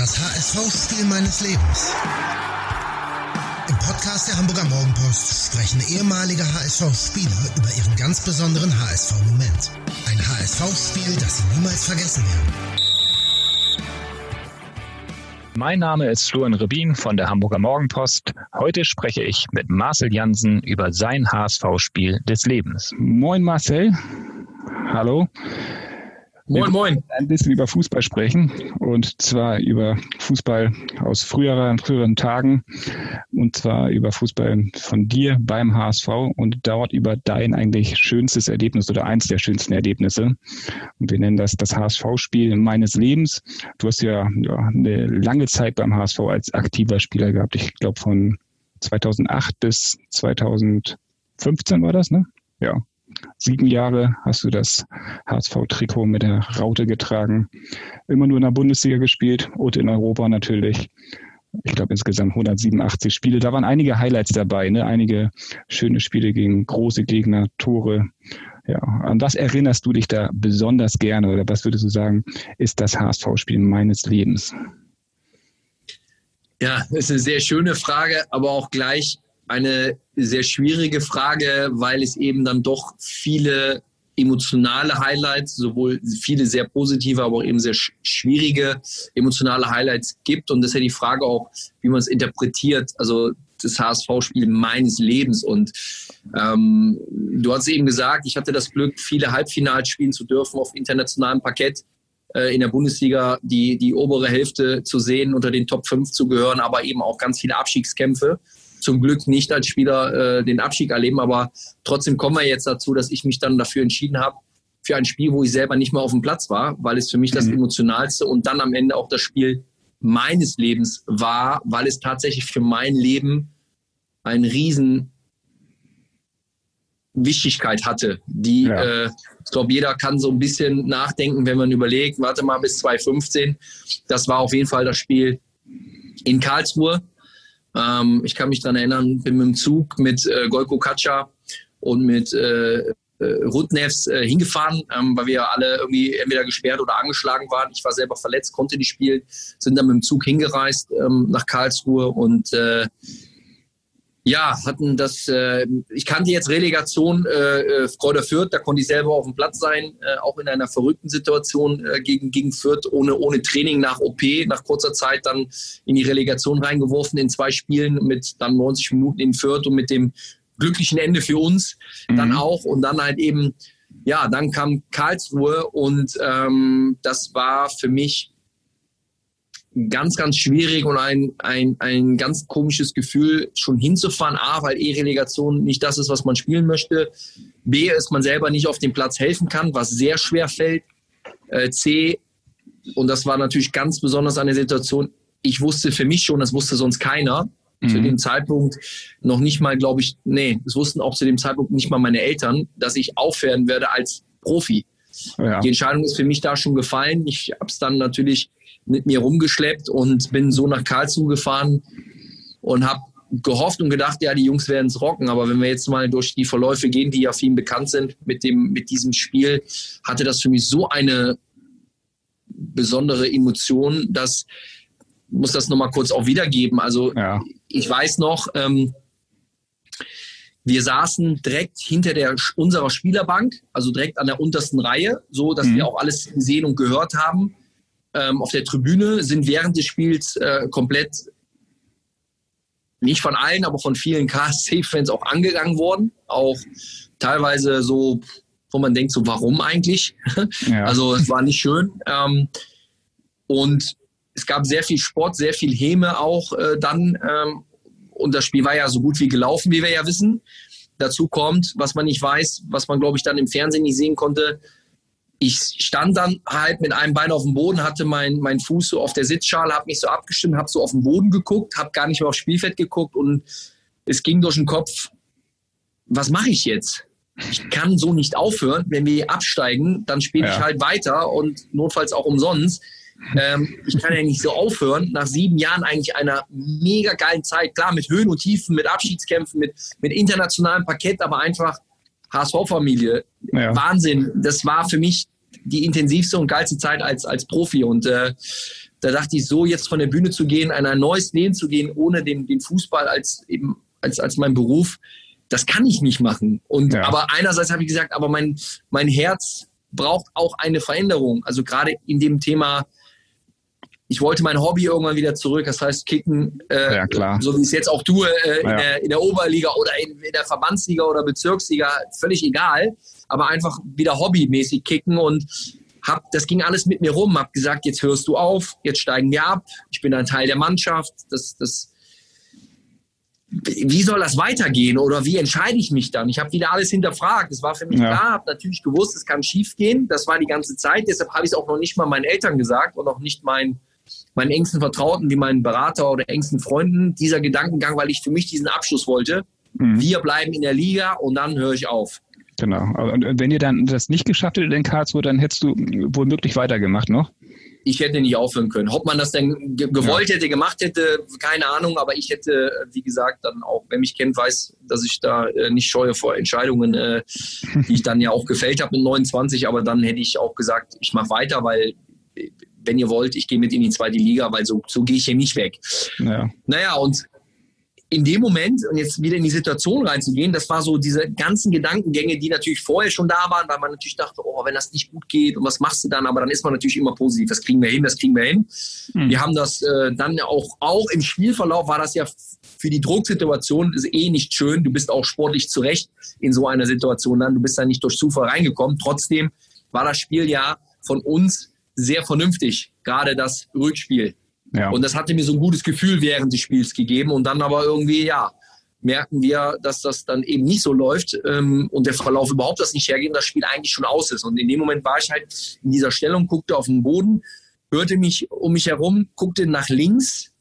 Das HSV-Spiel meines Lebens. Im Podcast der Hamburger Morgenpost sprechen ehemalige HSV-Spieler über ihren ganz besonderen HSV-Moment. Ein HSV-Spiel, das sie niemals vergessen werden. Mein Name ist Florian Rebin von der Hamburger Morgenpost. Heute spreche ich mit Marcel Jansen über sein HSV-Spiel des Lebens. Moin Marcel. Hallo. Moin, moin. Ein bisschen über Fußball sprechen und zwar über Fußball aus früheren, früheren Tagen und zwar über Fußball von dir beim HSV und dort über dein eigentlich schönstes Erlebnis oder eins der schönsten Erlebnisse. Und wir nennen das das HSV-Spiel meines Lebens. Du hast ja, ja eine lange Zeit beim HSV als aktiver Spieler gehabt. Ich glaube von 2008 bis 2015 war das, ne? Ja, Sieben Jahre hast du das HSV-Trikot mit der Raute getragen. Immer nur in der Bundesliga gespielt und in Europa natürlich. Ich glaube insgesamt 187 Spiele. Da waren einige Highlights dabei, ne? einige schöne Spiele gegen große Gegner, Tore. Ja, an was erinnerst du dich da besonders gerne oder was würdest du sagen, ist das HSV-Spiel meines Lebens? Ja, das ist eine sehr schöne Frage, aber auch gleich eine sehr schwierige Frage, weil es eben dann doch viele emotionale Highlights, sowohl viele sehr positive, aber auch eben sehr schwierige emotionale Highlights gibt. Und das ist ja die Frage auch, wie man es interpretiert. Also das HSV-Spiel meines Lebens. Und ähm, du hast eben gesagt, ich hatte das Glück, viele Halbfinals spielen zu dürfen auf internationalem Parkett äh, in der Bundesliga die, die obere Hälfte zu sehen, unter den Top 5 zu gehören, aber eben auch ganz viele Abstiegskämpfe zum Glück nicht als Spieler äh, den Abstieg erleben, aber trotzdem kommen wir jetzt dazu, dass ich mich dann dafür entschieden habe, für ein Spiel, wo ich selber nicht mehr auf dem Platz war, weil es für mich das mhm. emotionalste und dann am Ende auch das Spiel meines Lebens war, weil es tatsächlich für mein Leben einen riesen Wichtigkeit hatte, die ja. äh, ich glaube, jeder kann so ein bisschen nachdenken, wenn man überlegt, warte mal bis 2015, das war auf jeden Fall das Spiel in Karlsruhe, ähm, ich kann mich daran erinnern, bin mit dem Zug mit äh, Golko Katscha und mit äh, äh, Rudnevs äh, hingefahren, ähm, weil wir alle irgendwie entweder gesperrt oder angeschlagen waren. Ich war selber verletzt, konnte nicht spielen, sind dann mit dem Zug hingereist ähm, nach Karlsruhe und äh, ja, hatten das, äh, ich kannte jetzt Relegation äh, äh, Kräuter Fürth, da konnte ich selber auf dem Platz sein, äh, auch in einer verrückten Situation äh, gegen, gegen Fürth, ohne, ohne Training nach OP, nach kurzer Zeit dann in die Relegation reingeworfen in zwei Spielen mit dann 90 Minuten in Fürth und mit dem glücklichen Ende für uns mhm. dann auch und dann halt eben, ja, dann kam Karlsruhe und ähm, das war für mich ganz, ganz schwierig und ein, ein, ein ganz komisches Gefühl, schon hinzufahren. A, weil E-Relegation nicht das ist, was man spielen möchte. B, ist man selber nicht auf dem Platz helfen kann, was sehr schwer fällt. Äh, C, und das war natürlich ganz besonders eine Situation, ich wusste für mich schon, das wusste sonst keiner, mhm. zu dem Zeitpunkt noch nicht mal, glaube ich, nee, das wussten auch zu dem Zeitpunkt nicht mal meine Eltern, dass ich aufhören werde als Profi. Ja. Die Entscheidung ist für mich da schon gefallen. Ich habe es dann natürlich mit mir rumgeschleppt und bin so nach Karlsruhe gefahren und habe gehofft und gedacht, ja, die Jungs werden es rocken. Aber wenn wir jetzt mal durch die Verläufe gehen, die ja vielen bekannt sind mit, dem, mit diesem Spiel, hatte das für mich so eine besondere Emotion, dass muss das nochmal kurz auch wiedergeben. Also ja. ich weiß noch, ähm, wir saßen direkt hinter der, unserer Spielerbank, also direkt an der untersten Reihe, so dass mhm. wir auch alles gesehen und gehört haben ähm, auf der Tribüne, sind während des Spiels äh, komplett, nicht von allen, aber von vielen KSC-Fans auch angegangen worden. Auch teilweise so, wo man denkt, so warum eigentlich? Ja. Also es war nicht schön. Ähm, und es gab sehr viel Sport, sehr viel Häme auch äh, dann. Ähm, und das Spiel war ja so gut wie gelaufen, wie wir ja wissen. Dazu kommt, was man nicht weiß, was man, glaube ich, dann im Fernsehen nicht sehen konnte, ich stand dann halt mit einem Bein auf dem Boden, hatte mein, mein Fuß so auf der Sitzschale, habe mich so abgestimmt, habe so auf den Boden geguckt, habe gar nicht mehr aufs Spielfeld geguckt und es ging durch den Kopf, was mache ich jetzt? Ich kann so nicht aufhören. Wenn wir absteigen, dann spiele ja. ich halt weiter und notfalls auch umsonst. Ähm, ich kann ja nicht so aufhören. Nach sieben Jahren eigentlich einer mega geilen Zeit. Klar, mit Höhen und Tiefen, mit Abschiedskämpfen, mit, mit internationalem Parkett, aber einfach HSV-Familie. Ja. Wahnsinn. Das war für mich die intensivste und geilste Zeit als, als Profi. Und äh, Da dachte ich, so jetzt von der Bühne zu gehen, ein neues Leben zu gehen, ohne den, den Fußball als eben als, als mein Beruf, das kann ich nicht machen. Und ja. aber einerseits habe ich gesagt, aber mein, mein Herz braucht auch eine Veränderung. Also gerade in dem Thema, ich wollte mein Hobby irgendwann wieder zurück, das heißt Kicken, äh, ja, klar. so wie ich es jetzt auch tue, äh, ja. in, der, in, der, Oberliga oder in, in, der Verbandsliga oder Bezirksliga, völlig egal, aber einfach wieder hobbymäßig kicken und hab, das ging alles mit mir rum, hab gesagt, jetzt hörst du auf, jetzt steigen wir ab, ich bin ein Teil der Mannschaft, das, das wie soll das weitergehen oder wie entscheide ich mich dann? Ich habe wieder alles hinterfragt. Es war für mich ja. klar, habe natürlich gewusst, es kann schief gehen. Das war die ganze Zeit. Deshalb habe ich es auch noch nicht mal meinen Eltern gesagt und auch nicht meinen, meinen engsten Vertrauten wie meinen Berater oder engsten Freunden. Dieser Gedankengang, weil ich für mich diesen Abschluss wollte. Mhm. Wir bleiben in der Liga und dann höre ich auf. Genau. Und wenn ihr dann das nicht geschafft hättet in Karlsruhe, dann hättest du wohl möglich weitergemacht noch? ich hätte nicht aufhören können. Ob man das denn gewollt ja. hätte, gemacht hätte, keine Ahnung, aber ich hätte, wie gesagt, dann auch, wer mich kennt, weiß, dass ich da äh, nicht scheue vor Entscheidungen, äh, die ich dann ja auch gefällt habe mit 29, aber dann hätte ich auch gesagt, ich mache weiter, weil wenn ihr wollt, ich gehe mit in die zweite Liga, weil so, so gehe ich hier nicht weg. Ja. Naja, und in dem Moment und jetzt wieder in die Situation reinzugehen, das war so diese ganzen Gedankengänge, die natürlich vorher schon da waren, weil man natürlich dachte, oh, wenn das nicht gut geht und was machst du dann? Aber dann ist man natürlich immer positiv. Das kriegen wir hin, das kriegen wir hin. Mhm. Wir haben das äh, dann auch, auch im Spielverlauf war das ja für die Drucksituation ist eh nicht schön. Du bist auch sportlich zurecht in so einer Situation dann. Du bist da nicht durch Zufall reingekommen. Trotzdem war das Spiel ja von uns sehr vernünftig, gerade das Rückspiel. Ja. Und das hatte mir so ein gutes Gefühl während des Spiels gegeben. Und dann aber irgendwie, ja, merken wir, dass das dann eben nicht so läuft ähm, und der Verlauf überhaupt das nicht hergeht und das Spiel eigentlich schon aus ist. Und in dem Moment war ich halt in dieser Stellung, guckte auf den Boden, hörte mich um mich herum, guckte nach links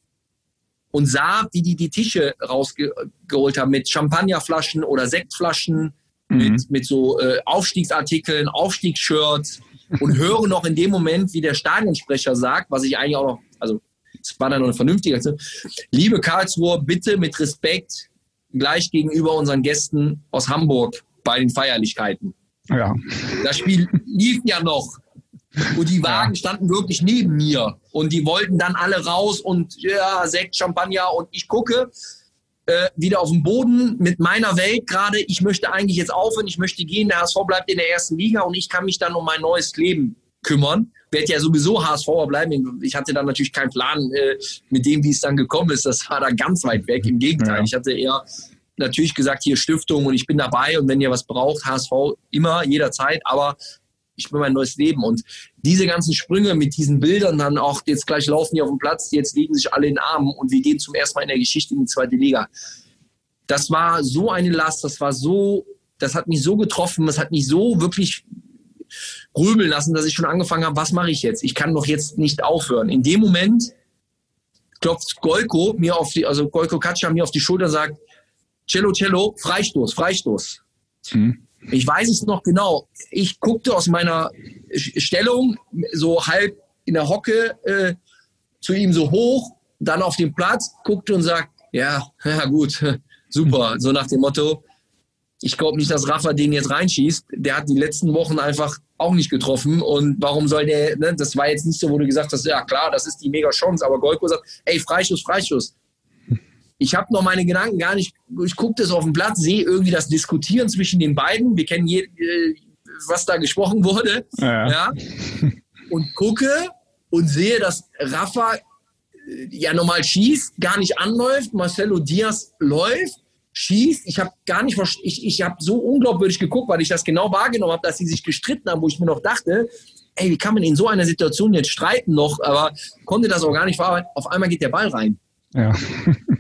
und sah, wie die die Tische rausgeholt haben mit Champagnerflaschen oder Sektflaschen, mhm. mit, mit so äh, Aufstiegsartikeln, Aufstiegsshirts und höre noch in dem Moment, wie der Stadionsprecher sagt, was ich eigentlich auch noch, also es war dann noch eine vernünftige Aktion. Liebe Karlsruhe, bitte mit Respekt gleich gegenüber unseren Gästen aus Hamburg bei den Feierlichkeiten. Ja. Das Spiel lief ja noch. Und die Wagen standen wirklich neben mir. Und die wollten dann alle raus und ja, Sekt, Champagner. Und ich gucke äh, wieder auf dem Boden mit meiner Welt gerade. Ich möchte eigentlich jetzt aufhören, ich möchte gehen. Der HSV bleibt in der ersten Liga und ich kann mich dann um mein neues Leben kümmern werde ja sowieso HSVer bleiben. Ich hatte dann natürlich keinen Plan äh, mit dem, wie es dann gekommen ist. Das war da ganz weit weg. Im Gegenteil, ja. ich hatte eher natürlich gesagt, hier Stiftung und ich bin dabei und wenn ihr was braucht, HSV immer, jederzeit, aber ich bin mein neues Leben. Und diese ganzen Sprünge mit diesen Bildern dann auch, jetzt gleich laufen die auf dem Platz, jetzt liegen sich alle in den Armen und wir gehen zum ersten Mal in der Geschichte in die zweite Liga. Das war so eine Last, das war so, das hat mich so getroffen, das hat mich so wirklich grübeln lassen, dass ich schon angefangen habe, was mache ich jetzt? Ich kann doch jetzt nicht aufhören. In dem Moment klopft Golko mir auf die, also Golko Katscha mir auf die Schulter sagt, Cello, Cello, Freistoß, Freistoß. Mhm. Ich weiß es noch genau. Ich guckte aus meiner Stellung so halb in der Hocke äh, zu ihm so hoch, dann auf den Platz, guckte und sagt, ja, ja gut, super. So nach dem Motto, ich glaube nicht, dass Rafa den jetzt reinschießt. Der hat die letzten Wochen einfach auch nicht getroffen. Und warum soll der, ne, das war jetzt nicht so, wo du gesagt hast, ja klar, das ist die mega Chance. Aber Golko sagt, ey, Freischuss, Freischuss. Ich habe noch meine Gedanken gar nicht, ich gucke das auf dem Platz, sehe irgendwie das Diskutieren zwischen den beiden. Wir kennen je, äh, was da gesprochen wurde. Ja. ja. Und gucke und sehe, dass Rafa äh, ja normal schießt, gar nicht anläuft. Marcelo Diaz läuft schießt. Ich habe gar nicht, ich, ich habe so unglaubwürdig geguckt, weil ich das genau wahrgenommen habe, dass sie sich gestritten haben, wo ich mir noch dachte, ey, wie kann man in so einer Situation jetzt streiten noch, aber konnte das auch gar nicht verarbeiten. Auf einmal geht der Ball rein. Ja.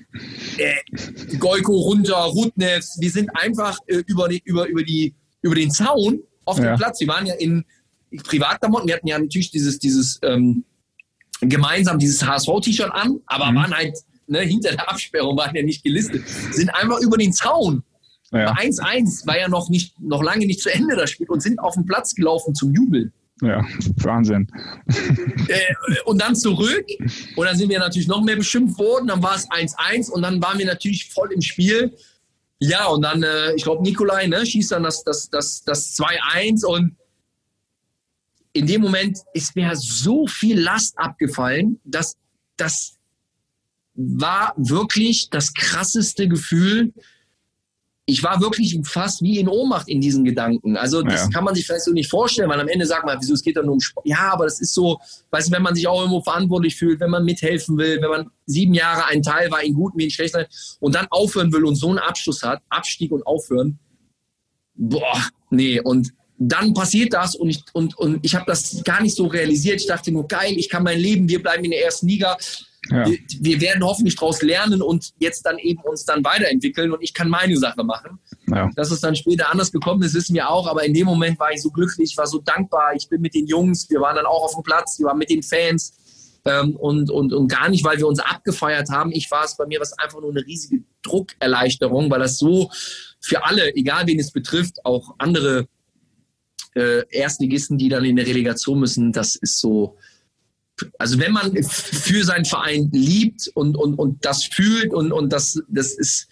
äh, Goiko runter, Rudnev, wir sind einfach äh, über, die, über, über, die, über den Zaun auf dem ja. Platz. Wir waren ja in Privatklamotten, wir hatten ja natürlich dieses, dieses ähm, gemeinsam dieses HSV-T-Shirt an, aber mhm. waren halt ne, hinter der Absperrung waren ja nicht gelistet, sind einfach über den Zaun. 1-1 ja. war ja noch, nicht, noch lange nicht zu Ende das Spiel und sind auf den Platz gelaufen zum Jubel. Ja, Wahnsinn. Äh, und dann zurück und dann sind wir natürlich noch mehr beschimpft worden. Dann war es 1-1 und dann waren wir natürlich voll im Spiel. Ja, und dann, äh, ich glaube, Nikolai ne, schießt dann das, das, das, das 2-1 und in dem Moment ist mir so viel Last abgefallen, dass das war wirklich das krasseste Gefühl, ich war wirklich fast wie in Ohnmacht in diesen Gedanken. Also das ja. kann man sich vielleicht so nicht vorstellen, weil am Ende sagt man, wieso es geht doch nur um Sport. Ja, aber das ist so, weißt du, wenn man sich auch irgendwo verantwortlich fühlt, wenn man mithelfen will, wenn man sieben Jahre ein Teil war, in guten wie in schlechten und dann aufhören will und so einen Abschluss hat, Abstieg und aufhören, boah, nee. Und dann passiert das und ich, und, und ich habe das gar nicht so realisiert. Ich dachte nur, geil, ich kann mein Leben, wir bleiben in der ersten Liga. Ja. Wir, wir, werden hoffentlich daraus lernen und jetzt dann eben uns dann weiterentwickeln und ich kann meine Sache machen. Ja. Dass es dann später anders gekommen ist, wissen wir auch, aber in dem Moment war ich so glücklich, war so dankbar. Ich bin mit den Jungs, wir waren dann auch auf dem Platz, wir waren mit den Fans ähm, und, und, und gar nicht, weil wir uns abgefeiert haben. Ich war es, bei mir war es einfach nur eine riesige Druckerleichterung, weil das so für alle, egal wen es betrifft, auch andere äh, Erstligisten, die dann in der Relegation müssen, das ist so, also wenn man für seinen Verein liebt und, und, und das fühlt und, und das, das ist,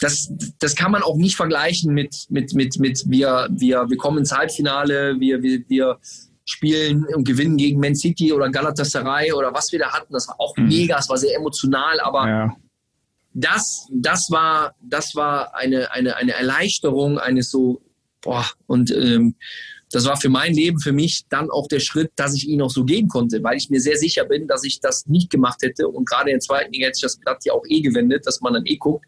das, das kann man auch nicht vergleichen mit, mit, mit, mit wir, wir, wir kommen ins Halbfinale, wir, wir, wir spielen und gewinnen gegen Man City oder Galatasaray oder was wir da hatten. Das war auch mhm. mega, es war sehr emotional, aber ja. das, das war, das war eine, eine, eine Erleichterung eines so, boah, und ähm, das war für mein Leben, für mich dann auch der Schritt, dass ich ihn auch so gehen konnte, weil ich mir sehr sicher bin, dass ich das nicht gemacht hätte. Und gerade in der zweiten Liga hätte ich das Blatt ja auch eh gewendet, dass man dann eh guckt.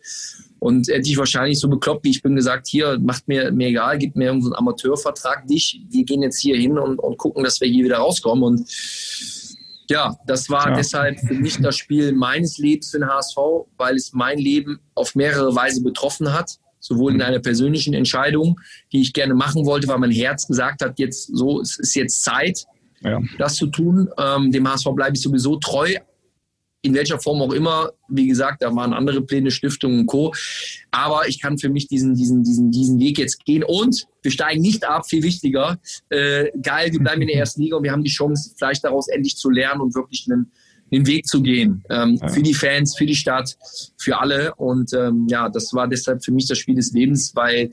Und hätte ich wahrscheinlich so bekloppt, wie ich bin, gesagt, hier, macht mir, mir egal, gib mir irgendeinen Amateurvertrag, dich, wir gehen jetzt hier hin und, und gucken, dass wir hier wieder rauskommen. Und ja, das war ja. deshalb für mich das Spiel meines Lebens für den HSV, weil es mein Leben auf mehrere Weise betroffen hat sowohl in mhm. einer persönlichen Entscheidung, die ich gerne machen wollte, weil mein Herz gesagt hat, jetzt so, es ist jetzt Zeit, ja. das zu tun. Ähm, dem HSV bleibe ich sowieso treu, in welcher Form auch immer. Wie gesagt, da waren andere Pläne, Stiftungen und Co. Aber ich kann für mich diesen, diesen, diesen, diesen Weg jetzt gehen und wir steigen nicht ab, viel wichtiger. Äh, geil, wir bleiben in der ersten Liga und wir haben die Chance, vielleicht daraus endlich zu lernen und wirklich einen den Weg zu gehen. Ähm, ja. Für die Fans, für die Stadt, für alle. Und ähm, ja, das war deshalb für mich das Spiel des Lebens, weil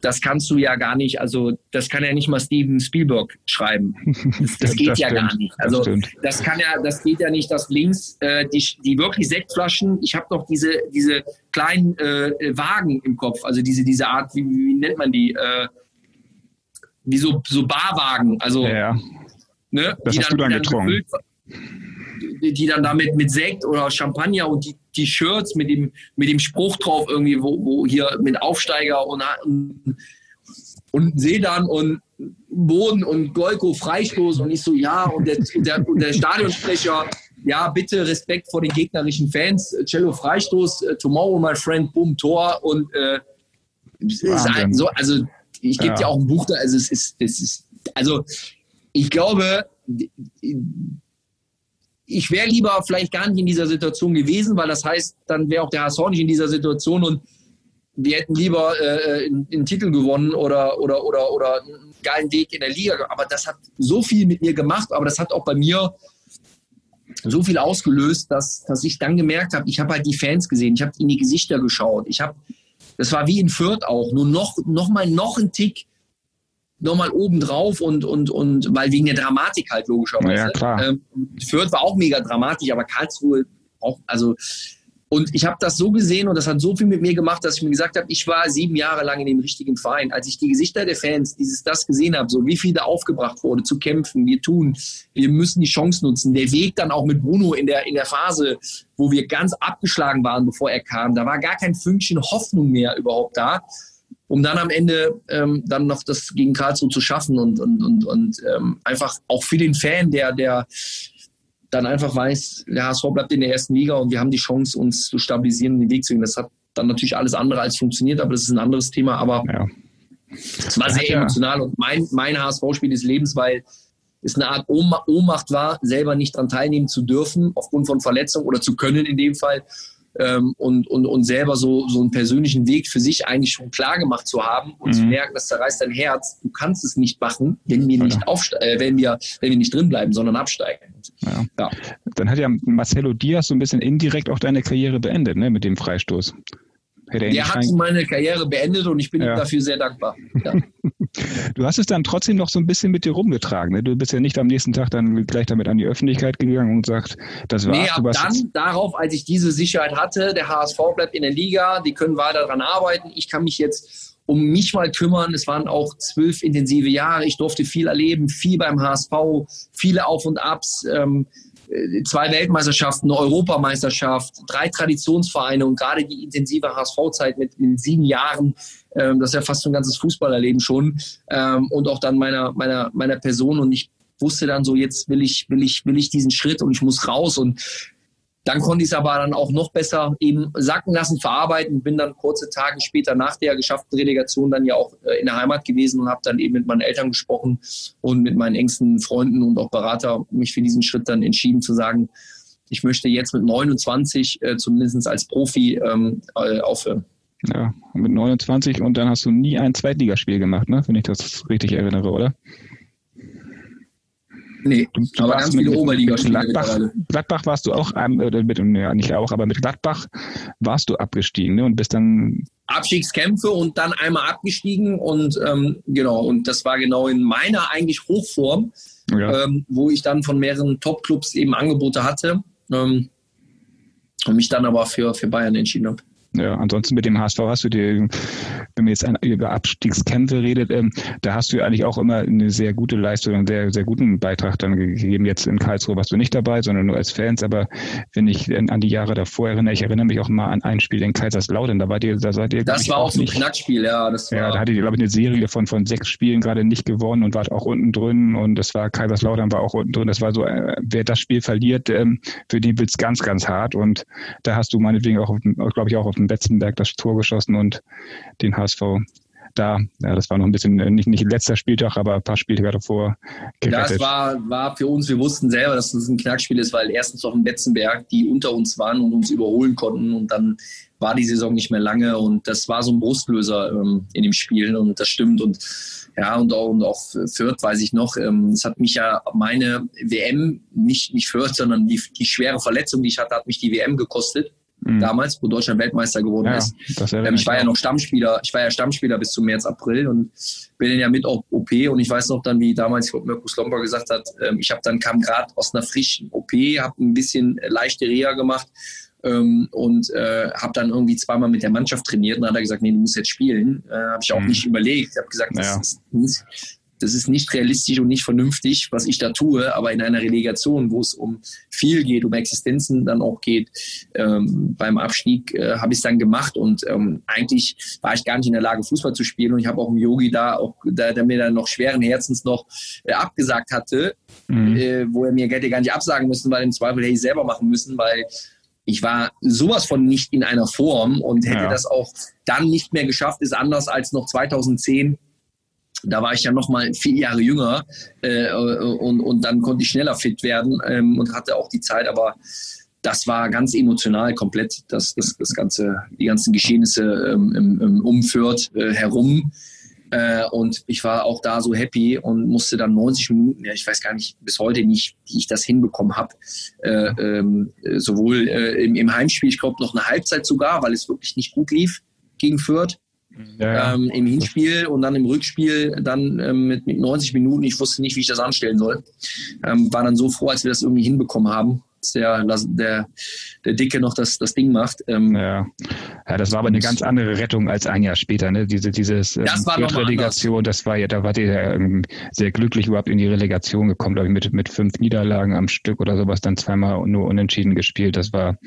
das kannst du ja gar nicht, also das kann ja nicht mal Steven Spielberg schreiben. Das, das geht das ja gar nicht. Also das, das, kann ja, das geht ja nicht, dass links äh, die, die wirklich Sektflaschen, ich habe noch diese, diese kleinen äh, Wagen im Kopf, also diese, diese Art, wie, wie nennt man die? Äh, wie so, so Barwagen, also ja, ja. Ne, das die hast dann, du dann getrunken. Die dann damit mit Sekt oder Champagner und die, die Shirts mit dem, mit dem Spruch drauf irgendwie, wo, wo hier mit Aufsteiger und, und, und Sedan und Boden und Golko Freistoß und ich so, ja, und der, der, und der Stadionsprecher, ja, bitte Respekt vor den gegnerischen Fans, Cello Freistoß, äh, Tomorrow, my friend, Boom, Tor und äh, so, also ich gebe ja. dir auch ein Buch da, also es ist, es ist, also ich glaube, ich wäre lieber vielleicht gar nicht in dieser Situation gewesen, weil das heißt, dann wäre auch der HSV nicht in dieser Situation und wir hätten lieber äh, einen, Titel gewonnen oder, oder, oder, oder einen geilen Weg in der Liga. Aber das hat so viel mit mir gemacht, aber das hat auch bei mir so viel ausgelöst, dass, dass ich dann gemerkt habe, ich habe halt die Fans gesehen, ich habe in die Gesichter geschaut. Ich habe, das war wie in Fürth auch, nur noch, noch mal noch ein Tick nochmal oben drauf und, und, und, weil wegen der Dramatik halt logischerweise. Ja, klar. Ähm, Fürth war auch mega dramatisch, aber Karlsruhe auch, also, und ich habe das so gesehen und das hat so viel mit mir gemacht, dass ich mir gesagt habe, ich war sieben Jahre lang in dem richtigen Verein. Als ich die Gesichter der Fans, dieses das gesehen habe, so wie viel da aufgebracht wurde, zu kämpfen, wir tun, wir müssen die Chance nutzen. Der Weg dann auch mit Bruno in der, in der Phase, wo wir ganz abgeschlagen waren, bevor er kam, da war gar kein Fünkchen Hoffnung mehr überhaupt da um dann am Ende ähm, dann noch das gegen Karlsruhe zu schaffen und, und, und, und ähm, einfach auch für den Fan, der, der dann einfach weiß, der HSV bleibt in der ersten Liga und wir haben die Chance, uns zu stabilisieren und den Weg zu gehen. Das hat dann natürlich alles andere als funktioniert, aber das ist ein anderes Thema. Aber ja. es war sehr emotional und mein, mein HSV-Spiel des Lebens, weil es eine Art Ohnmacht war, selber nicht daran teilnehmen zu dürfen, aufgrund von Verletzung oder zu können in dem Fall ähm, und, und, und selber so, so einen persönlichen Weg für sich eigentlich schon klar gemacht zu haben und mhm. zu merken, das zerreißt dein Herz. Du kannst es nicht machen, wenn wir nicht, aufste äh, wenn wir, wenn wir nicht drin bleiben, sondern absteigen. Ja. ja. Dann hat ja Marcelo Diaz so ein bisschen indirekt auch deine Karriere beendet, ne, mit dem Freistoß. Hätte der hat meine Karriere beendet und ich bin ja. ihm dafür sehr dankbar. Ja. Du hast es dann trotzdem noch so ein bisschen mit dir rumgetragen. Ne? Du bist ja nicht am nächsten Tag dann gleich damit an die Öffentlichkeit gegangen und sagt, das war's. Nee, ab dann darauf, als ich diese Sicherheit hatte, der HSV bleibt in der Liga, die können weiter daran arbeiten. Ich kann mich jetzt um mich mal kümmern. Es waren auch zwölf intensive Jahre. Ich durfte viel erleben, viel beim HSV, viele Auf und Abs. Ähm, äh, zwei Weltmeisterschaften, eine Europameisterschaft, drei Traditionsvereine und gerade die intensive HSV-Zeit mit, mit sieben Jahren, ähm, das ist ja fast so ein ganzes Fußballerleben schon ähm, und auch dann meiner, meiner, meiner Person. Und ich wusste dann so, jetzt will ich, will ich, will ich diesen Schritt und ich muss raus. Und dann konnte ich es aber dann auch noch besser eben sacken lassen, verarbeiten. Bin dann kurze Tage später nach der geschafften Relegation dann ja auch äh, in der Heimat gewesen und habe dann eben mit meinen Eltern gesprochen und mit meinen engsten Freunden und auch Berater mich für diesen Schritt dann entschieden zu sagen, ich möchte jetzt mit 29 äh, zumindest als Profi ähm, äh, aufhören. Ja, mit 29 und dann hast du nie ein Zweitligaspiel gemacht, ne? wenn ich das richtig erinnere, oder? Nee, du, aber ganz viele Oberligaspiele. Gladbach, Gladbach warst du auch, äh, mit, ja, nicht auch, aber mit Gladbach warst du abgestiegen ne? und bist dann. Abstiegskämpfe und dann einmal abgestiegen und ähm, genau, und das war genau in meiner eigentlich Hochform, ja. ähm, wo ich dann von mehreren Top-Clubs eben Angebote hatte ähm, und mich dann aber für, für Bayern entschieden habe. Ja, ansonsten mit dem HSV hast du dir, wenn man jetzt über Abstiegskämpfe redet, ähm, da hast du ja eigentlich auch immer eine sehr gute Leistung, einen sehr, sehr guten Beitrag dann gegeben. Jetzt in Karlsruhe warst du nicht dabei, sondern nur als Fans. Aber wenn ich an die Jahre davor erinnere, ich erinnere mich auch mal an ein Spiel in Kaiserslautern, da war dir, da seid ihr. Das war auch so ein Knackspiel, ja. Das war ja, da hattet ihr, glaube ich, eine Serie von, von sechs Spielen gerade nicht gewonnen und wart auch unten drin und das war Kaiserslautern war auch unten drin. Das war so, äh, wer das Spiel verliert, ähm, für die wird's ganz, ganz hart. Und da hast du meinetwegen auch, glaube ich, auch auf dem Betzenberg das Tor geschossen und den HSV da, ja, das war noch ein bisschen, äh, nicht, nicht letzter Spieltag, aber ein paar Spieltage davor gerettet. Das war, war für uns, wir wussten selber, dass das ein Knackspiel ist, weil erstens auf dem Betzenberg, die unter uns waren und uns überholen konnten und dann war die Saison nicht mehr lange und das war so ein Brustlöser ähm, in dem Spiel und das stimmt und ja, und auch, und auch Fürth weiß ich noch, ähm, es hat mich ja meine WM, nicht, nicht Fürth, sondern die, die schwere Verletzung, die ich hatte, hat mich die WM gekostet mhm. damals, wo Deutschland Weltmeister geworden ja, ist. Ähm, ich war ja noch Stammspieler, ich war ja Stammspieler bis zum März, April und bin dann ja mit auf OP und ich weiß noch dann, wie damals Mirko Slomber gesagt hat, ähm, ich habe dann kam gerade aus einer frischen OP, habe ein bisschen leichte Reha gemacht ähm, und äh, habe dann irgendwie zweimal mit der Mannschaft trainiert und dann hat er gesagt, nee, du musst jetzt spielen. Äh, habe ich auch mhm. nicht überlegt. Ich habe gesagt, das ja. ist nicht, das ist nicht realistisch und nicht vernünftig, was ich da tue, aber in einer Relegation, wo es um viel geht, um Existenzen dann auch geht, ähm, beim Abstieg äh, habe ich es dann gemacht und ähm, eigentlich war ich gar nicht in der Lage, Fußball zu spielen und ich habe auch einen Yogi da, auch, da, der mir dann noch schweren Herzens noch äh, abgesagt hatte, mhm. äh, wo er mir hätte gar nicht absagen müssen, weil im Zweifel hätte ich selber machen müssen, weil ich war sowas von nicht in einer Form und hätte ja. das auch dann nicht mehr geschafft, ist anders als noch 2010 da war ich ja noch mal vier Jahre jünger äh, und, und dann konnte ich schneller fit werden ähm, und hatte auch die Zeit, aber das war ganz emotional komplett, das, das, das ganze, die ganzen Geschehnisse ähm, Umfürth äh, herum. Äh, und ich war auch da so happy und musste dann 90 Minuten, ja, ich weiß gar nicht bis heute nicht, wie ich das hinbekommen habe. Äh, ähm, sowohl äh, im, im Heimspiel, ich glaube noch eine Halbzeit sogar, weil es wirklich nicht gut lief gegen Fürth ja, ähm, im Hinspiel und dann im Rückspiel dann ähm, mit, mit 90 Minuten. Ich wusste nicht, wie ich das anstellen soll. Ähm, war dann so froh, als wir das irgendwie hinbekommen haben der, der, der Dicke noch das, das Ding macht. Ähm, ja. ja, das war aber eine ganz andere Rettung als ein Jahr später. Ne? Diese, dieses ähm, das war Relegation, das war ja, da war ihr ähm, sehr glücklich überhaupt in die Relegation gekommen, glaube ich, mit, mit fünf Niederlagen am Stück oder sowas, dann zweimal nur unentschieden gespielt. Das war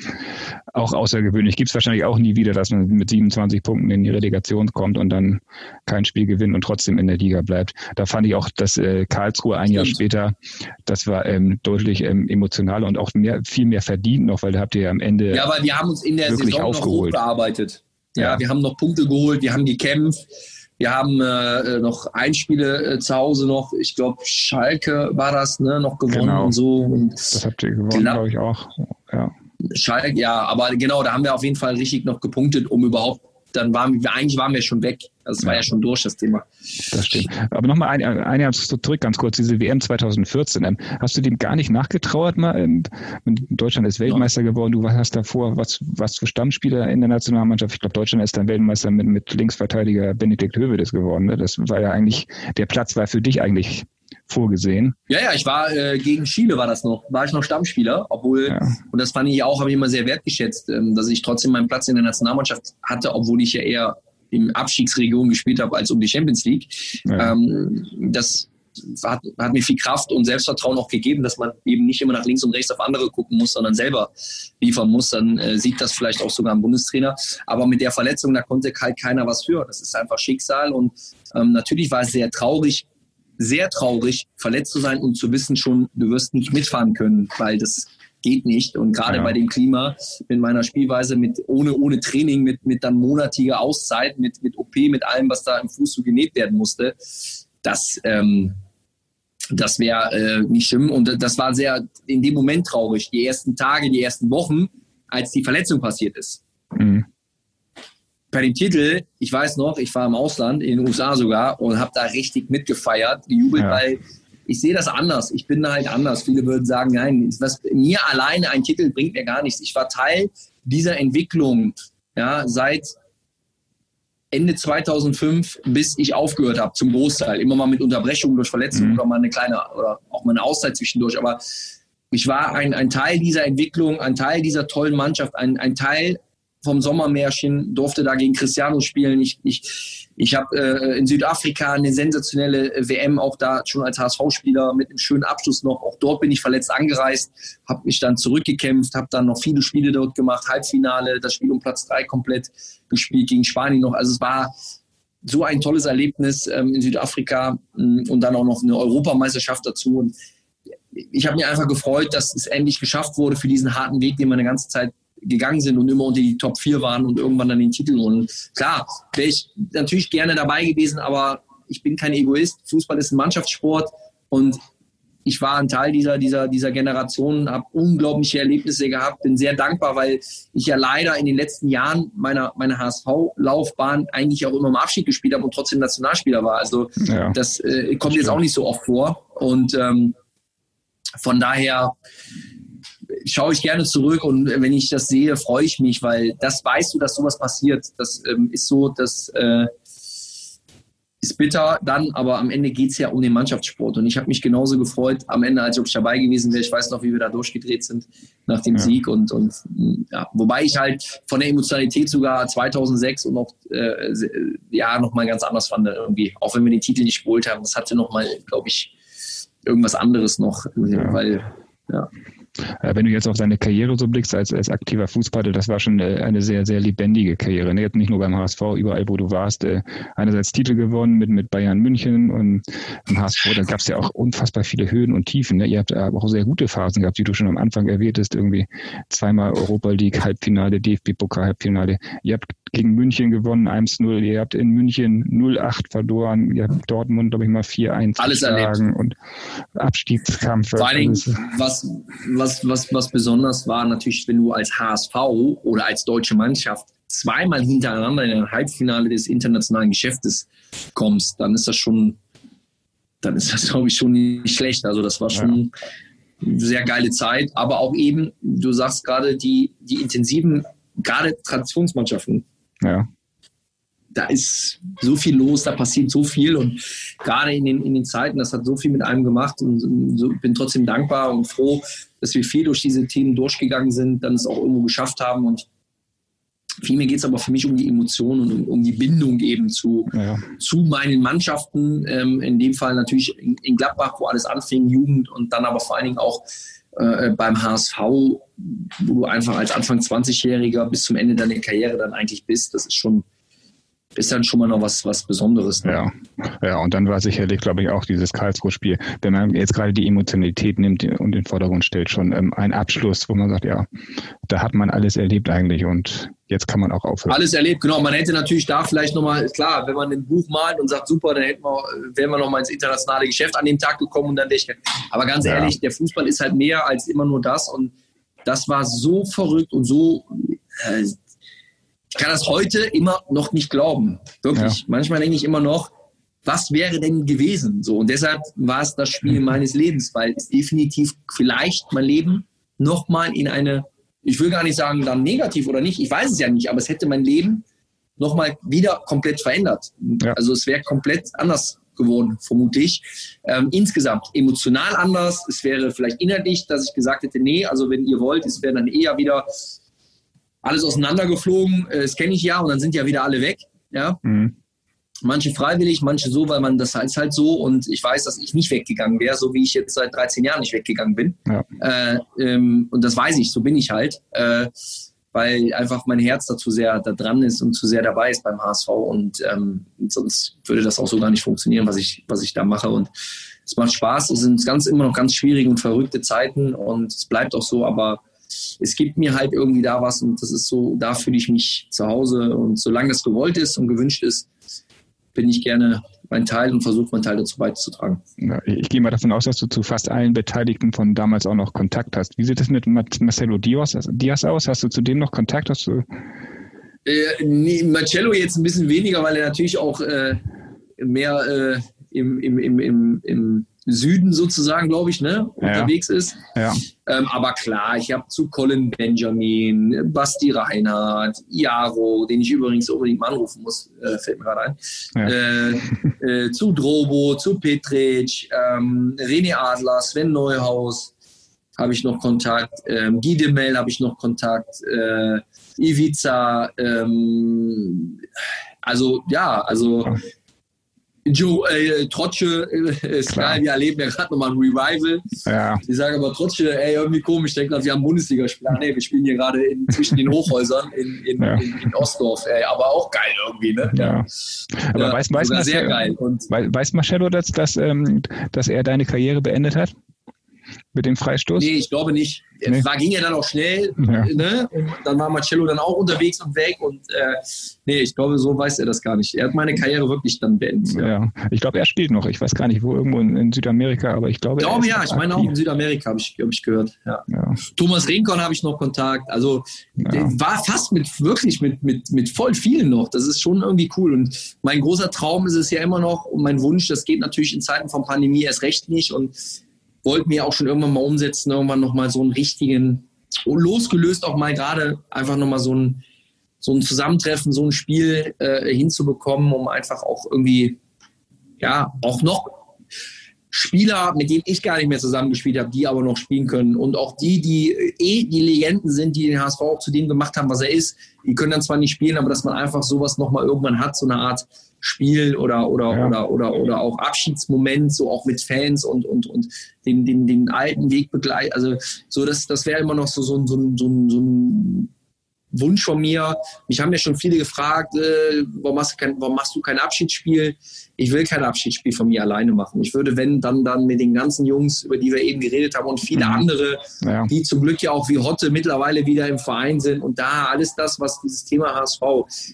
auch außergewöhnlich. Gibt es wahrscheinlich auch nie wieder, dass man mit 27 Punkten in die Relegation kommt und dann kein Spiel gewinnt und trotzdem in der Liga bleibt. Da fand ich auch, dass äh, Karlsruhe ein Jahr später, das war ähm, deutlich ähm, emotionaler und auch mehr, viel mehr verdient noch, weil da habt ihr ja am Ende. Ja, aber wir haben uns in der Saison aufgeholt. noch hochgearbeitet. Ja, ja, wir haben noch Punkte geholt, wir haben gekämpft. Wir haben äh, noch Einspiele äh, zu Hause noch, ich glaube Schalke war das, ne, noch gewonnen genau. und so. Und das habt ihr gewonnen, glaube ich auch. Ja. Schalke, ja, aber genau, da haben wir auf jeden Fall richtig noch gepunktet, um überhaupt dann waren wir, eigentlich waren wir schon weg. Das war ja schon durch, das Thema. Das stimmt. Aber nochmal ein, ein Jahr zurück, ganz kurz, diese WM 2014. Ähm, hast du dem gar nicht nachgetrauert? Mal? Ähm, Deutschland ist Weltmeister ja. geworden. Du hast davor was, was für Stammspieler in der Nationalmannschaft. Ich glaube, Deutschland ist dann Weltmeister mit, mit Linksverteidiger Benedikt Hövedes geworden. Ne? Das war ja eigentlich, der Platz war für dich eigentlich vorgesehen. Ja, ja, ich war äh, gegen Chile war das noch, war ich noch Stammspieler, obwohl, ja. und das fand ich auch, habe ich immer sehr wertgeschätzt, ähm, dass ich trotzdem meinen Platz in der Nationalmannschaft hatte, obwohl ich ja eher im Abstiegsregion gespielt habe als um die Champions League. Ja. Ähm, das hat, hat, mir viel Kraft und Selbstvertrauen auch gegeben, dass man eben nicht immer nach links und rechts auf andere gucken muss, sondern selber liefern muss. Dann äh, sieht das vielleicht auch sogar ein Bundestrainer. Aber mit der Verletzung, da konnte halt keiner was für. Das ist einfach Schicksal. Und ähm, natürlich war es sehr traurig, sehr traurig, verletzt zu sein und zu wissen schon, du wirst nicht mitfahren können, weil das geht nicht. Und gerade ja. bei dem Klima, in meiner Spielweise mit ohne, ohne Training, mit, mit dann monatiger Auszeit, mit, mit OP, mit allem, was da im Fuß so genäht werden musste, das, ähm, das wäre äh, nicht schlimm. Und das war sehr in dem Moment traurig. Die ersten Tage, die ersten Wochen, als die Verletzung passiert ist. Mhm bei dem Titel, ich weiß noch, ich war im Ausland, in den USA sogar, und habe da richtig mitgefeiert, gejubelt, ja. weil ich sehe das anders. Ich bin da halt anders. Viele würden sagen, nein, was, mir alleine ein Titel bringt mir gar nichts. Ich war Teil dieser Entwicklung ja, seit Ende 2005, bis ich aufgehört habe, zum Großteil. Immer mal mit Unterbrechungen durch Verletzungen mhm. oder mal eine kleine, oder auch mal eine Auszeit zwischendurch. Aber ich war ein, ein Teil dieser Entwicklung, ein Teil dieser tollen Mannschaft, ein, ein Teil vom Sommermärchen, durfte da gegen Cristiano spielen. Ich, ich, ich habe äh, in Südafrika eine sensationelle WM, auch da schon als HSV-Spieler mit einem schönen Abschluss noch. Auch dort bin ich verletzt angereist, habe mich dann zurückgekämpft, habe dann noch viele Spiele dort gemacht, Halbfinale, das Spiel um Platz drei komplett gespielt, gegen Spanien noch. Also es war so ein tolles Erlebnis ähm, in Südafrika mm, und dann auch noch eine Europameisterschaft dazu. Und ich habe mich einfach gefreut, dass es endlich geschafft wurde für diesen harten Weg, den man eine ganze Zeit gegangen sind und immer unter die Top 4 waren und irgendwann dann den Titel holen. Klar, wäre ich natürlich gerne dabei gewesen, aber ich bin kein Egoist. Fußball ist ein Mannschaftssport und ich war ein Teil dieser, dieser, dieser Generation, habe unglaubliche Erlebnisse gehabt, bin sehr dankbar, weil ich ja leider in den letzten Jahren meiner, meiner HSV-Laufbahn eigentlich auch immer im Abschied gespielt habe und trotzdem Nationalspieler war. Also ja, das äh, kommt jetzt auch nicht so oft vor. Und ähm, von daher schaue ich gerne zurück und wenn ich das sehe, freue ich mich, weil das weißt du, dass sowas passiert. Das ähm, ist so, das äh, ist bitter dann, aber am Ende geht es ja um den Mannschaftssport. Und ich habe mich genauso gefreut am Ende, als ob ich dabei gewesen wäre. Ich weiß noch, wie wir da durchgedreht sind nach dem ja. Sieg. Und, und ja, wobei ich halt von der Emotionalität sogar 2006 und noch, äh, ja, nochmal ganz anders fand irgendwie. Auch wenn wir den Titel nicht geholt haben, das hatte nochmal, glaube ich, irgendwas anderes noch. Ja. Weil, ja. Äh, wenn du jetzt auf deine Karriere so blickst als, als aktiver Fußballer, das war schon äh, eine sehr, sehr lebendige Karriere. Ne? Jetzt nicht nur beim HSV, überall, wo du warst, äh, einerseits Titel gewonnen mit, mit Bayern München und im HSV, dann gab es ja auch unfassbar viele Höhen und Tiefen. Ne? Ihr habt aber auch sehr gute Phasen gehabt, die du schon am Anfang erwähntest, irgendwie zweimal Europa League, Halbfinale, DFB-Pokal, Halbfinale. Ihr habt gegen München gewonnen, 1-0. Ihr habt in München 0-8 verloren. Ihr habt Dortmund, glaube ich, mal 4-1 Alles erlebt. und Abstiegskampf. Vor allen Dingen, was, was, was, was besonders war, natürlich, wenn du als HSV oder als deutsche Mannschaft zweimal hintereinander in ein Halbfinale des internationalen Geschäftes kommst, dann ist das schon, dann ist das, glaube ich, schon nicht schlecht. Also das war schon ja. sehr geile Zeit, aber auch eben, du sagst gerade, die, die intensiven, gerade Traditionsmannschaften, ja. Da ist so viel los, da passiert so viel und gerade in den, in den Zeiten, das hat so viel mit einem gemacht und so, bin trotzdem dankbar und froh, dass wir viel durch diese Themen durchgegangen sind, dann es auch irgendwo geschafft haben und Vielmehr geht es aber für mich um die Emotionen und um, um die Bindung eben zu, ja. zu meinen Mannschaften. Ähm, in dem Fall natürlich in, in, Gladbach, wo alles anfing, Jugend und dann aber vor allen Dingen auch äh, beim HSV, wo du einfach als Anfang 20-Jähriger bis zum Ende deiner Karriere dann eigentlich bist. Das ist schon, ist dann schon mal noch was, was Besonderes. Ne? Ja. ja, und dann war sicherlich, glaube ich, auch dieses Karlsruhe-Spiel, wenn man jetzt gerade die Emotionalität nimmt und in den Vordergrund stellt, schon ähm, ein Abschluss, wo man sagt, ja, da hat man alles erlebt eigentlich und jetzt kann man auch aufhören. Alles erlebt, genau. Man hätte natürlich da vielleicht nochmal, klar, wenn man ein Buch malt und sagt, super, dann hätten wir, wären wir nochmal ins internationale Geschäft an dem Tag gekommen und dann ich. Aber ganz ja. ehrlich, der Fußball ist halt mehr als immer nur das und das war so verrückt und so, äh, ich kann das heute immer noch nicht glauben. Wirklich. Ja. Manchmal denke ich immer noch, was wäre denn gewesen? So, und deshalb war es das Spiel mhm. meines Lebens, weil es definitiv vielleicht mein Leben nochmal in eine, ich will gar nicht sagen, dann negativ oder nicht, ich weiß es ja nicht, aber es hätte mein Leben nochmal wieder komplett verändert. Ja. Also es wäre komplett anders geworden, vermute ich. Ähm, insgesamt emotional anders. Es wäre vielleicht inhaltlich, dass ich gesagt hätte, nee, also wenn ihr wollt, es wäre dann eher wieder alles auseinandergeflogen. Äh, das kenne ich ja und dann sind ja wieder alle weg. Ja. Mhm. Manche freiwillig, manche so, weil man das ist halt so und ich weiß, dass ich nicht weggegangen wäre, so wie ich jetzt seit 13 Jahren nicht weggegangen bin. Ja. Äh, ähm, und das weiß ich, so bin ich halt. Äh, weil einfach mein Herz dazu sehr da dran ist und zu sehr dabei ist beim HSV und ähm, sonst würde das auch so gar nicht funktionieren, was ich, was ich da mache und es macht Spaß, es sind ganz immer noch ganz schwierige und verrückte Zeiten und es bleibt auch so, aber es gibt mir halt irgendwie da was und das ist so, da fühle ich mich zu Hause und solange das gewollt ist und gewünscht ist, bin ich gerne mein Teil und versuche meinen Teil dazu beizutragen. Ja, ich gehe mal davon aus, dass du zu fast allen Beteiligten von damals auch noch Kontakt hast. Wie sieht es mit Marcelo Diaz, Diaz aus? Hast du zu dem noch Kontakt? Hast du äh, nee, Marcello jetzt ein bisschen weniger, weil er natürlich auch äh, mehr äh, im, im, im, im, im Süden sozusagen, glaube ich, ne, unterwegs ist. Ja. Ähm, aber klar, ich habe zu Colin Benjamin, Basti Reinhardt, Jaro, den ich übrigens unbedingt mal anrufen muss, äh, fällt mir gerade ein, ja. äh, äh, zu Drobo, zu Petric, ähm, René Adler, Sven Neuhaus habe ich noch Kontakt, ähm, Guy de Mel habe ich noch Kontakt, äh, Ivica, ähm, also ja, also Joe äh, Trotsche, äh, wir erleben ja gerade nochmal ein Revival. Ja. Ich sage aber Trotsche, ey, irgendwie komisch, ich denke gerade, wir haben Bundesligaspieler. Nee, wir spielen hier gerade zwischen den Hochhäusern in, in, ja. in, in, Ostdorf, ey, aber auch geil irgendwie, ne? Ja. Aber ja, weiß, weiß, sehr geil. Und weiß Marcello, dass, dass, ähm, dass er deine Karriere beendet hat? Mit dem Freistoß? Nee, ich glaube nicht. Nee. War, ging ja dann auch schnell. Ja. Ne? Und dann war Marcello dann auch unterwegs und weg. Und äh, nee, ich glaube, so weiß er das gar nicht. Er hat meine Karriere wirklich dann beendet. Ja, ja. ich glaube, er spielt noch. Ich weiß gar nicht, wo irgendwo in, in Südamerika, aber ich glaube. Ich glaube ja, ich meine auch in Südamerika habe ich, hab ich gehört. Ja. Thomas Rincon habe ich noch Kontakt. Also war fast mit wirklich mit, mit, mit voll vielen noch. Das ist schon irgendwie cool. Und mein großer Traum ist es ja immer noch und mein Wunsch, das geht natürlich in Zeiten von Pandemie erst recht nicht. Und wollten wir auch schon irgendwann mal umsetzen, irgendwann nochmal so einen richtigen, losgelöst auch mal gerade einfach nochmal so ein, so ein Zusammentreffen, so ein Spiel äh, hinzubekommen, um einfach auch irgendwie, ja, auch noch Spieler, mit denen ich gar nicht mehr zusammengespielt habe, die aber noch spielen können. Und auch die, die eh die Legenden sind, die den HSV auch zu dem gemacht haben, was er ist, die können dann zwar nicht spielen, aber dass man einfach sowas nochmal irgendwann hat, so eine Art Spiel oder, oder, ja. oder, oder, oder auch Abschiedsmoment, so auch mit Fans und, und, und den, den, den alten Weg begleiten. Also so, das, das wäre immer noch so, so, so, so, so ein Wunsch von mir. Mich haben ja schon viele gefragt, äh, warum, machst du kein, warum machst du kein Abschiedsspiel? Ich will kein Abschiedsspiel von mir alleine machen. Ich würde, wenn, dann, dann mit den ganzen Jungs, über die wir eben geredet haben und viele mhm. andere, ja. die zum Glück ja auch wie Hotte mittlerweile wieder im Verein sind und da alles das, was dieses Thema HSV,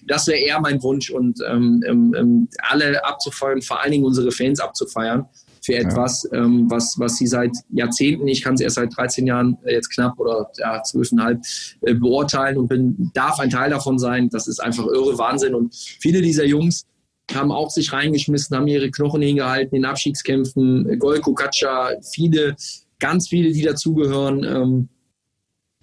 das wäre eher mein Wunsch und ähm, ähm, ähm alle abzufeiern, vor allen Dingen unsere Fans abzufeiern für etwas, ja. ähm, was, was sie seit Jahrzehnten, ich kann es erst seit 13 Jahren äh, jetzt knapp oder ja, 12,5 äh, beurteilen und bin, darf ein Teil davon sein. Das ist einfach irre Wahnsinn. Und viele dieser Jungs haben auch sich reingeschmissen, haben ihre Knochen hingehalten in Abstiegskämpfen. Golko Katscha, viele, ganz viele, die dazugehören. Ähm,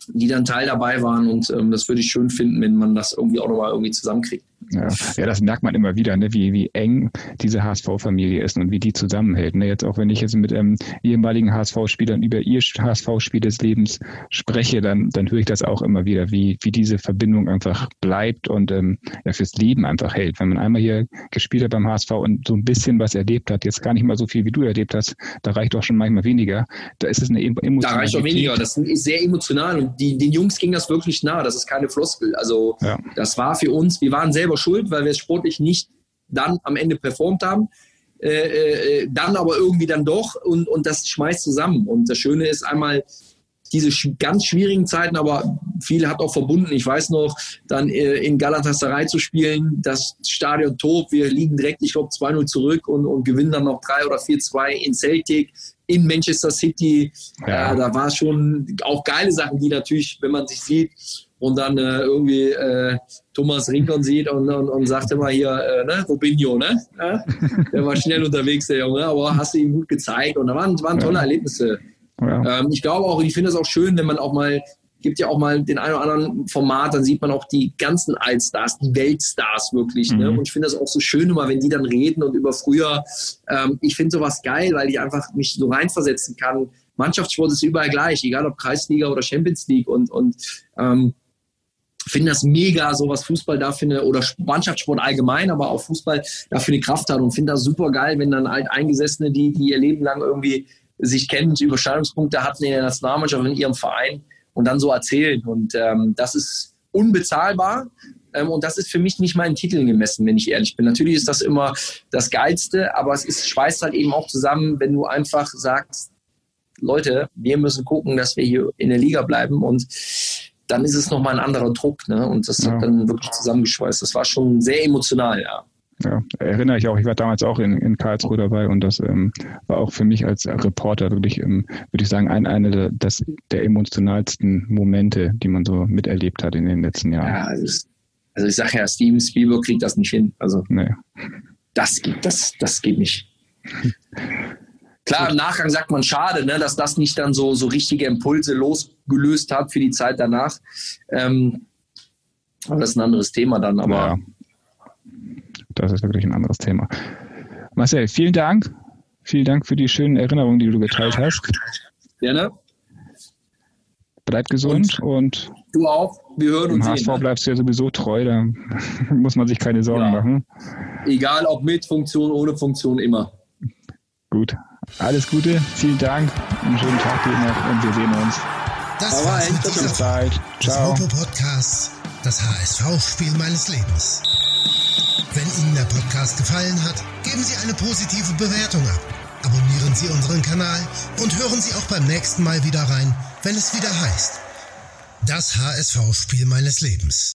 die dann Teil dabei waren und ähm, das würde ich schön finden, wenn man das irgendwie auch nochmal irgendwie zusammenkriegt. Ja, ja, das merkt man immer wieder, ne? wie, wie eng diese HSV-Familie ist und wie die zusammenhält. Ne? Jetzt auch wenn ich jetzt mit ähm, ehemaligen HSV-Spielern über ihr HSV-Spiel des Lebens spreche, dann, dann höre ich das auch immer wieder, wie, wie diese Verbindung einfach bleibt und ähm, ja, fürs Leben einfach hält. Wenn man einmal hier gespielt hat beim HSV und so ein bisschen was erlebt hat, jetzt gar nicht mal so viel, wie du erlebt hast, da reicht auch schon manchmal weniger. Da ist es eine Emotion. Da reicht auch weniger. Das ist sehr emotional und die, den Jungs ging das wirklich nah. Das ist keine Floskel. Also ja. das war für uns, wir waren selber schuld, weil wir es sportlich nicht dann am Ende performt haben. Äh, äh, dann aber irgendwie dann doch und, und das schmeißt zusammen. Und das Schöne ist einmal diese ganz schwierigen Zeiten, aber viel hat auch verbunden. Ich weiß noch, dann äh, in Galatasaray zu spielen, das Stadion tobt, wir liegen direkt, ich glaube, 2-0 zurück und, und gewinnen dann noch 3 oder 4-2 in Celtic, in Manchester City. Ja. Äh, da war schon auch geile Sachen, die natürlich, wenn man sich sieht, und dann äh, irgendwie äh, Thomas Rinkon sieht und, und, und sagt immer hier, äh, ne, Robinho, ne? Ja? Der war schnell unterwegs, der Junge, aber hast du ihm gut gezeigt und da waren, waren tolle Erlebnisse. Ja. Ähm, ich glaube auch, ich finde es auch schön, wenn man auch mal gibt ja auch mal den einen oder anderen Format, dann sieht man auch die ganzen Allstars, die Weltstars wirklich. Ne? Mhm. Ne? Und ich finde das auch so schön immer, wenn die dann reden und über früher. Ähm, ich finde sowas geil, weil ich einfach mich so reinversetzen kann. Mannschaftssport ist überall gleich, egal ob Kreisliga oder Champions League und, und ähm, finde das mega, so was Fußball dafür eine, oder Mannschaftssport allgemein, aber auch Fußball dafür eine Kraft hat und finde das super geil, wenn dann halt Eingesessene, die, die ihr Leben lang irgendwie sich kennen, Überschneidungspunkte hatten in der Nationalmannschaft, in ihrem Verein und dann so erzählen. Und ähm, das ist unbezahlbar. Ähm, und das ist für mich nicht meinen Titeln gemessen, wenn ich ehrlich bin. Natürlich ist das immer das Geilste, aber es ist, schweißt halt eben auch zusammen, wenn du einfach sagst, Leute, wir müssen gucken, dass wir hier in der Liga bleiben und dann ist es nochmal ein anderer Druck. Ne? Und das ja. hat dann wirklich zusammengeschweißt. Das war schon sehr emotional, ja. Ja, erinnere ich auch. Ich war damals auch in, in Karlsruhe dabei und das ähm, war auch für mich als Reporter wirklich, ähm, würde ich sagen, ein, eine der, das, der emotionalsten Momente, die man so miterlebt hat in den letzten Jahren. Ja, also, also ich sage ja, Steven Spielberg kriegt das nicht hin. Also nee. das, geht, das, das geht nicht. Klar, im Nachgang sagt man schade, ne, dass das nicht dann so, so richtige Impulse losgelöst hat für die Zeit danach. Ähm, aber das ist ein anderes Thema dann. Aber ja das ist wirklich ein anderes Thema. Marcel, vielen Dank. Vielen Dank für die schönen Erinnerungen, die du geteilt hast. Gerne. Bleib gesund und, und du auch. Wir hören uns. HSV sehen, bleibst du ja sowieso treu, da muss man sich keine Sorgen ja. machen. Egal ob mit Funktion, ohne Funktion, immer. Gut. Alles Gute, vielen Dank, einen schönen Tag dir noch und wir sehen uns. Das war's mit dieser Zeit. Ciao. Des Podcast, das HSV-Spiel meines Lebens. Wenn Ihnen der Podcast gefallen hat, geben Sie eine positive Bewertung ab. Abonnieren Sie unseren Kanal und hören Sie auch beim nächsten Mal wieder rein, wenn es wieder heißt. Das HSV-Spiel meines Lebens.